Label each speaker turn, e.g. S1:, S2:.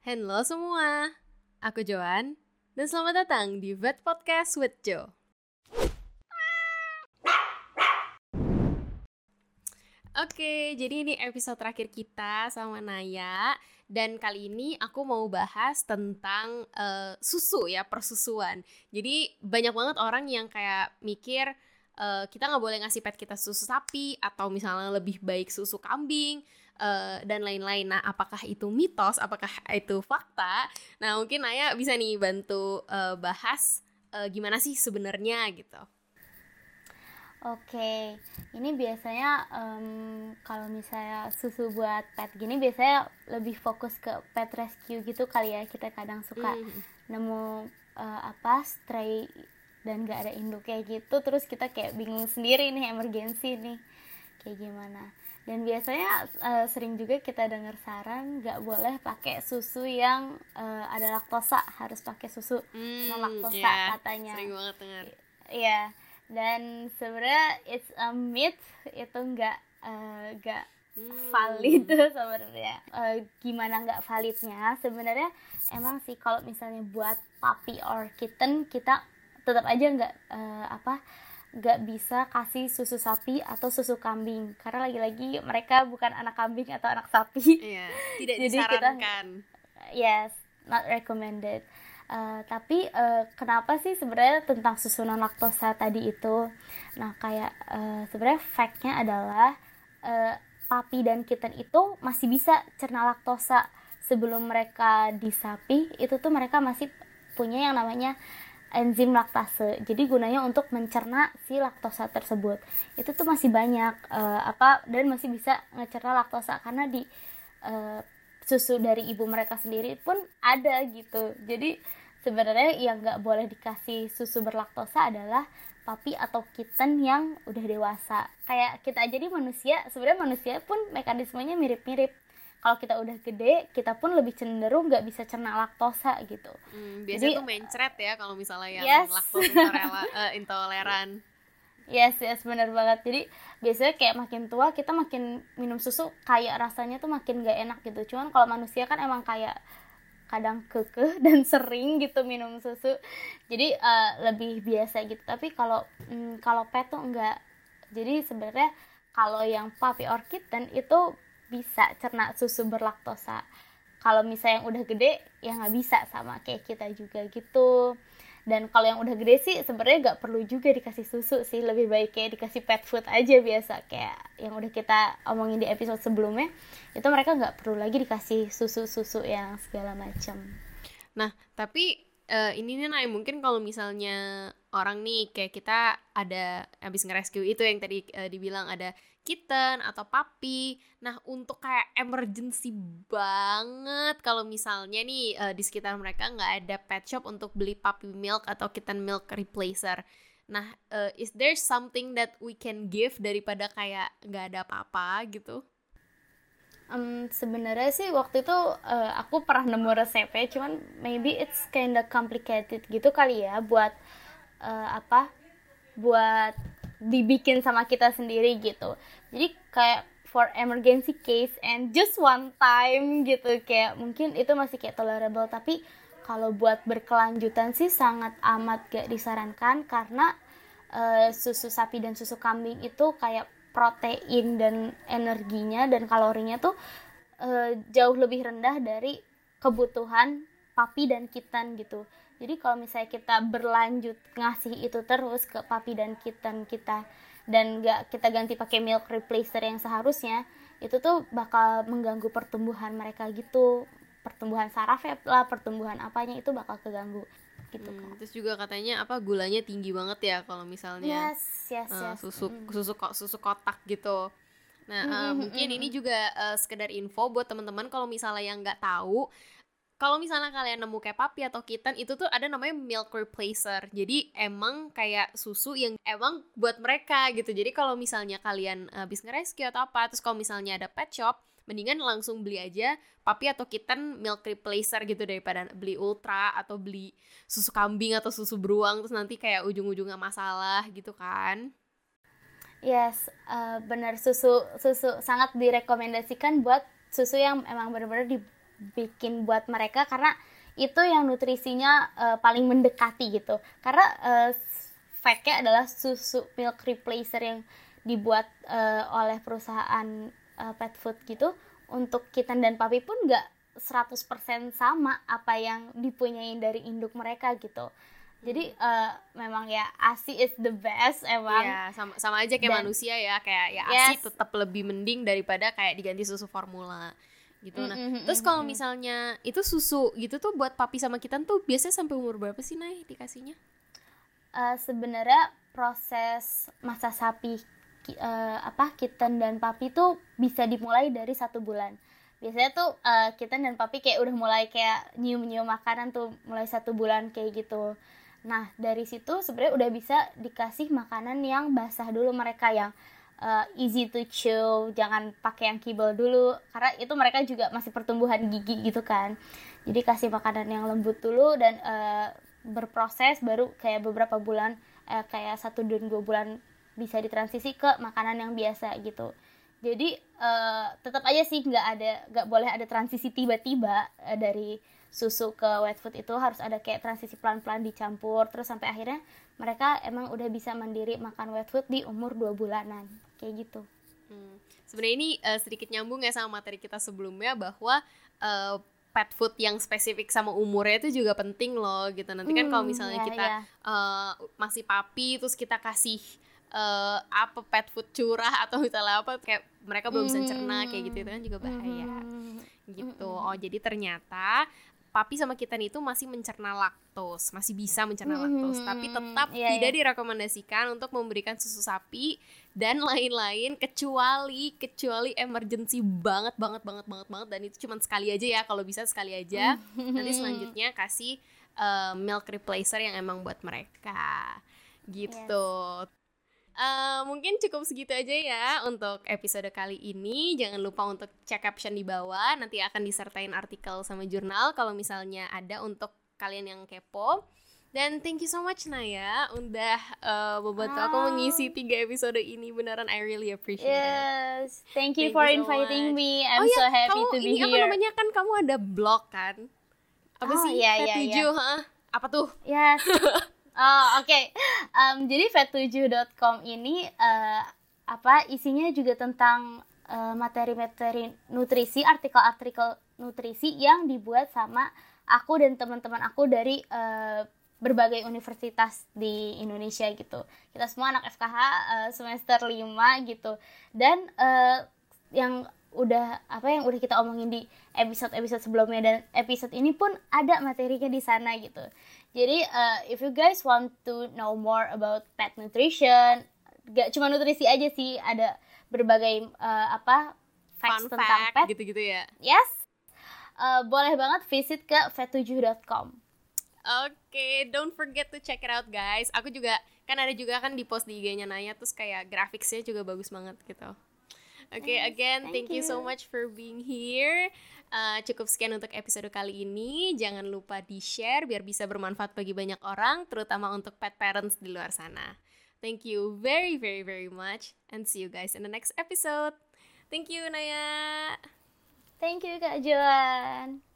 S1: Halo semua, aku Joan dan selamat datang di Vet Podcast with Jo. Oke, jadi ini episode terakhir kita sama Naya dan kali ini aku mau bahas tentang uh, susu ya persusuan. Jadi banyak banget orang yang kayak mikir uh, kita nggak boleh ngasih pet kita susu sapi atau misalnya lebih baik susu kambing uh, dan lain-lain. Nah, apakah itu mitos? Apakah itu fakta? Nah, mungkin Naya bisa nih bantu uh, bahas uh, gimana sih sebenarnya gitu.
S2: Oke, ini biasanya um, kalau misalnya susu buat pet gini biasanya lebih fokus ke pet rescue gitu kali ya kita kadang suka mm. nemu uh, apa stray dan gak ada induk kayak gitu terus kita kayak bingung sendiri nih emergensi nih kayak gimana dan biasanya uh, sering juga kita dengar saran gak boleh pakai susu yang uh, ada laktosa harus pakai susu mm, non laktosa yeah, katanya.
S1: Sering banget dengar.
S2: Iya. Dan sebenarnya it's a myth itu nggak uh, nggak hmm. valid sebenarnya. Uh, gimana nggak validnya? Sebenarnya emang sih kalau misalnya buat puppy or kitten kita tetap aja nggak uh, apa nggak bisa kasih susu sapi atau susu kambing. Karena lagi-lagi mereka bukan anak kambing atau anak sapi.
S1: Iya, tidak jadi disarankan.
S2: Kita, yes not recommended. Uh, tapi uh, kenapa sih sebenarnya tentang susu non laktosa tadi itu? Nah kayak uh, sebenarnya factnya adalah uh, papi dan kitten itu masih bisa cerna laktosa. Sebelum mereka di sapi itu tuh mereka masih punya yang namanya enzim laktase. Jadi gunanya untuk mencerna si laktosa tersebut. Itu tuh masih banyak uh, apa dan masih bisa ngecerna laktosa karena di uh, susu dari ibu mereka sendiri pun ada gitu. Jadi sebenarnya yang nggak boleh dikasih susu berlaktosa adalah papi atau kitten yang udah dewasa kayak kita aja di manusia sebenarnya manusia pun mekanismenya mirip-mirip kalau kita udah gede kita pun lebih cenderung nggak bisa cerna laktosa gitu.
S1: Hmm, biasanya Jadi, tuh mencret ya kalau misalnya yang yes. laktosa intoleran, uh, intoleran.
S2: Yes yes benar banget. Jadi biasanya kayak makin tua kita makin minum susu kayak rasanya tuh makin gak enak gitu. Cuman kalau manusia kan emang kayak kadang kekeh dan sering gitu minum susu. Jadi uh, lebih biasa gitu. Tapi kalau mm, kalau pet tuh enggak jadi sebenarnya kalau yang puppy or kitten itu bisa cerna susu berlaktosa. Kalau misalnya yang udah gede ya nggak bisa sama kayak kita juga gitu. Dan kalau yang udah gede sih sebenarnya nggak perlu juga dikasih susu sih. Lebih baik kayak dikasih pet food aja biasa. Kayak yang udah kita omongin di episode sebelumnya itu mereka nggak perlu lagi dikasih susu susu yang segala macam.
S1: Nah tapi uh, ini nih Nay, mungkin kalau misalnya orang nih kayak kita ada habis nge-rescue itu yang tadi uh, dibilang ada kitten atau papi. Nah, untuk kayak emergency banget kalau misalnya nih uh, di sekitar mereka nggak ada pet shop untuk beli puppy milk atau kitten milk replacer. Nah, uh, is there something that we can give daripada kayak nggak ada apa-apa gitu?
S2: Um, sebenarnya sih waktu itu uh, aku pernah nemu resepnya, cuman maybe it's kinda complicated gitu kali ya buat uh, apa? Buat dibikin sama kita sendiri gitu. Jadi kayak for emergency case and just one time gitu kayak mungkin itu masih kayak tolerable tapi kalau buat berkelanjutan sih sangat amat gak disarankan karena uh, susu sapi dan susu kambing itu kayak protein dan energinya dan kalorinya tuh uh, jauh lebih rendah dari kebutuhan papi dan kitten gitu jadi kalau misalnya kita berlanjut ngasih itu terus ke papi dan kitten kita dan nggak kita ganti pakai milk replacer yang seharusnya itu tuh bakal mengganggu pertumbuhan mereka gitu pertumbuhan saraf lah pertumbuhan apanya itu bakal keganggu gitu hmm,
S1: kan. terus juga katanya apa gulanya tinggi banget ya kalau misalnya
S2: yes, yes,
S1: uh, yes. susu mm. susu kok susu kotak gitu nah uh, mungkin ini juga uh, sekedar info buat teman-teman kalau misalnya yang nggak tahu kalau misalnya kalian nemu kayak papi atau kitten itu tuh ada namanya milk replacer. Jadi emang kayak susu yang emang buat mereka gitu. Jadi kalau misalnya kalian habis ngerescue atau apa terus kalau misalnya ada pet shop mendingan langsung beli aja papi atau kitten milk replacer gitu daripada beli ultra atau beli susu kambing atau susu beruang terus nanti kayak ujung-ujungnya masalah gitu kan.
S2: Yes uh, benar susu susu sangat direkomendasikan buat susu yang emang benar-benar di bikin buat mereka karena itu yang nutrisinya uh, paling mendekati gitu. Karena uh, fact-nya adalah susu milk replacer yang dibuat uh, oleh perusahaan uh, pet food gitu untuk kitten dan papi pun nggak 100% sama apa yang dipunyain dari induk mereka gitu. Jadi uh, memang ya ASI is the best emang.
S1: Ya sama sama aja kayak Dan, manusia ya kayak ya ASI yes. tetap lebih mending daripada kayak diganti susu formula gitu. Nah mm -hmm, terus kalau misalnya itu susu gitu tuh buat papi sama kita tuh biasanya sampai umur berapa sih naik dikasihnya?
S2: Uh, sebenarnya proses masa sapi uh, apa kitten dan papi tuh bisa dimulai dari satu bulan. Biasanya tuh uh, kitten dan papi kayak udah mulai kayak nyium nyium makanan tuh mulai satu bulan kayak gitu. Nah dari situ sebenarnya udah bisa dikasih makanan yang basah dulu mereka yang uh, easy to chew jangan pakai yang kibel dulu karena itu mereka juga masih pertumbuhan gigi gitu kan. Jadi kasih makanan yang lembut dulu dan uh, berproses baru kayak beberapa bulan uh, kayak satu dan dua bulan bisa ditransisi ke makanan yang biasa gitu. Jadi uh, tetap aja sih nggak ada nggak boleh ada transisi tiba-tiba uh, dari susu ke wet food itu harus ada kayak transisi pelan-pelan dicampur terus sampai akhirnya mereka emang udah bisa mandiri makan wet food di umur dua bulanan kayak gitu.
S1: Hmm. Sebenarnya ini uh, sedikit nyambung ya sama materi kita sebelumnya bahwa uh, pet food yang spesifik sama umurnya itu juga penting loh gitu nanti kan kalau hmm, misalnya yeah, kita yeah. Uh, masih papi terus kita kasih uh, apa pet food curah atau misalnya apa kayak mereka belum bisa cerna kayak gitu itu kan juga bahaya mm. gitu oh jadi ternyata papi sama kita itu masih mencerna laktos, masih bisa mencerna mm laktos, tapi tetap yeah, tidak yeah. direkomendasikan untuk memberikan susu sapi dan lain-lain kecuali kecuali emergency banget banget banget banget banget dan itu cuma sekali aja ya kalau bisa sekali aja. Nanti selanjutnya kasih uh, milk replacer yang emang buat mereka gitu. Yes. Uh, mungkin cukup segitu aja ya untuk episode kali ini. Jangan lupa untuk cek caption di bawah. Nanti akan disertain artikel sama jurnal kalau misalnya ada untuk kalian yang kepo. Dan thank you so much Naya udah uh, membantu aku mengisi tiga episode ini beneran I really appreciate
S2: yes. it. Thank you thank for you inviting so me. I'm oh, so ya, happy
S1: kamu,
S2: to be
S1: ini here. Apa namanya kan kamu ada blog kan? Apa oh, sih? Iya, iya, iya. Apa tuh?
S2: Yes. Oh, oke. Okay. Um, jadi vet7.com ini uh, apa isinya juga tentang materi materi-materi nutrisi, artikel-artikel nutrisi yang dibuat sama aku dan teman-teman aku dari uh, berbagai universitas di Indonesia gitu. Kita semua anak FKH uh, semester 5 gitu. Dan uh, yang udah apa yang udah kita omongin di episode-episode sebelumnya dan episode ini pun ada materinya di sana gitu. Jadi uh, if you guys want to know more about pet nutrition, gak cuma nutrisi aja sih, ada berbagai uh, apa
S1: facts Fun tentang fact, pet gitu-gitu ya.
S2: Yes. Uh, boleh banget visit ke vet7.com.
S1: Oke, okay, don't forget to check it out guys. Aku juga kan ada juga kan di post di IG-nya Naya terus kayak grafiknya juga bagus banget gitu. Oke, okay, again thank, thank you. you so much for being here. Uh, cukup sekian untuk episode kali ini. Jangan lupa di-share biar bisa bermanfaat bagi banyak orang, terutama untuk pet parents di luar sana. Thank you very, very, very much. And see you guys in the next episode. Thank you, Naya.
S2: Thank you, Kak Joan.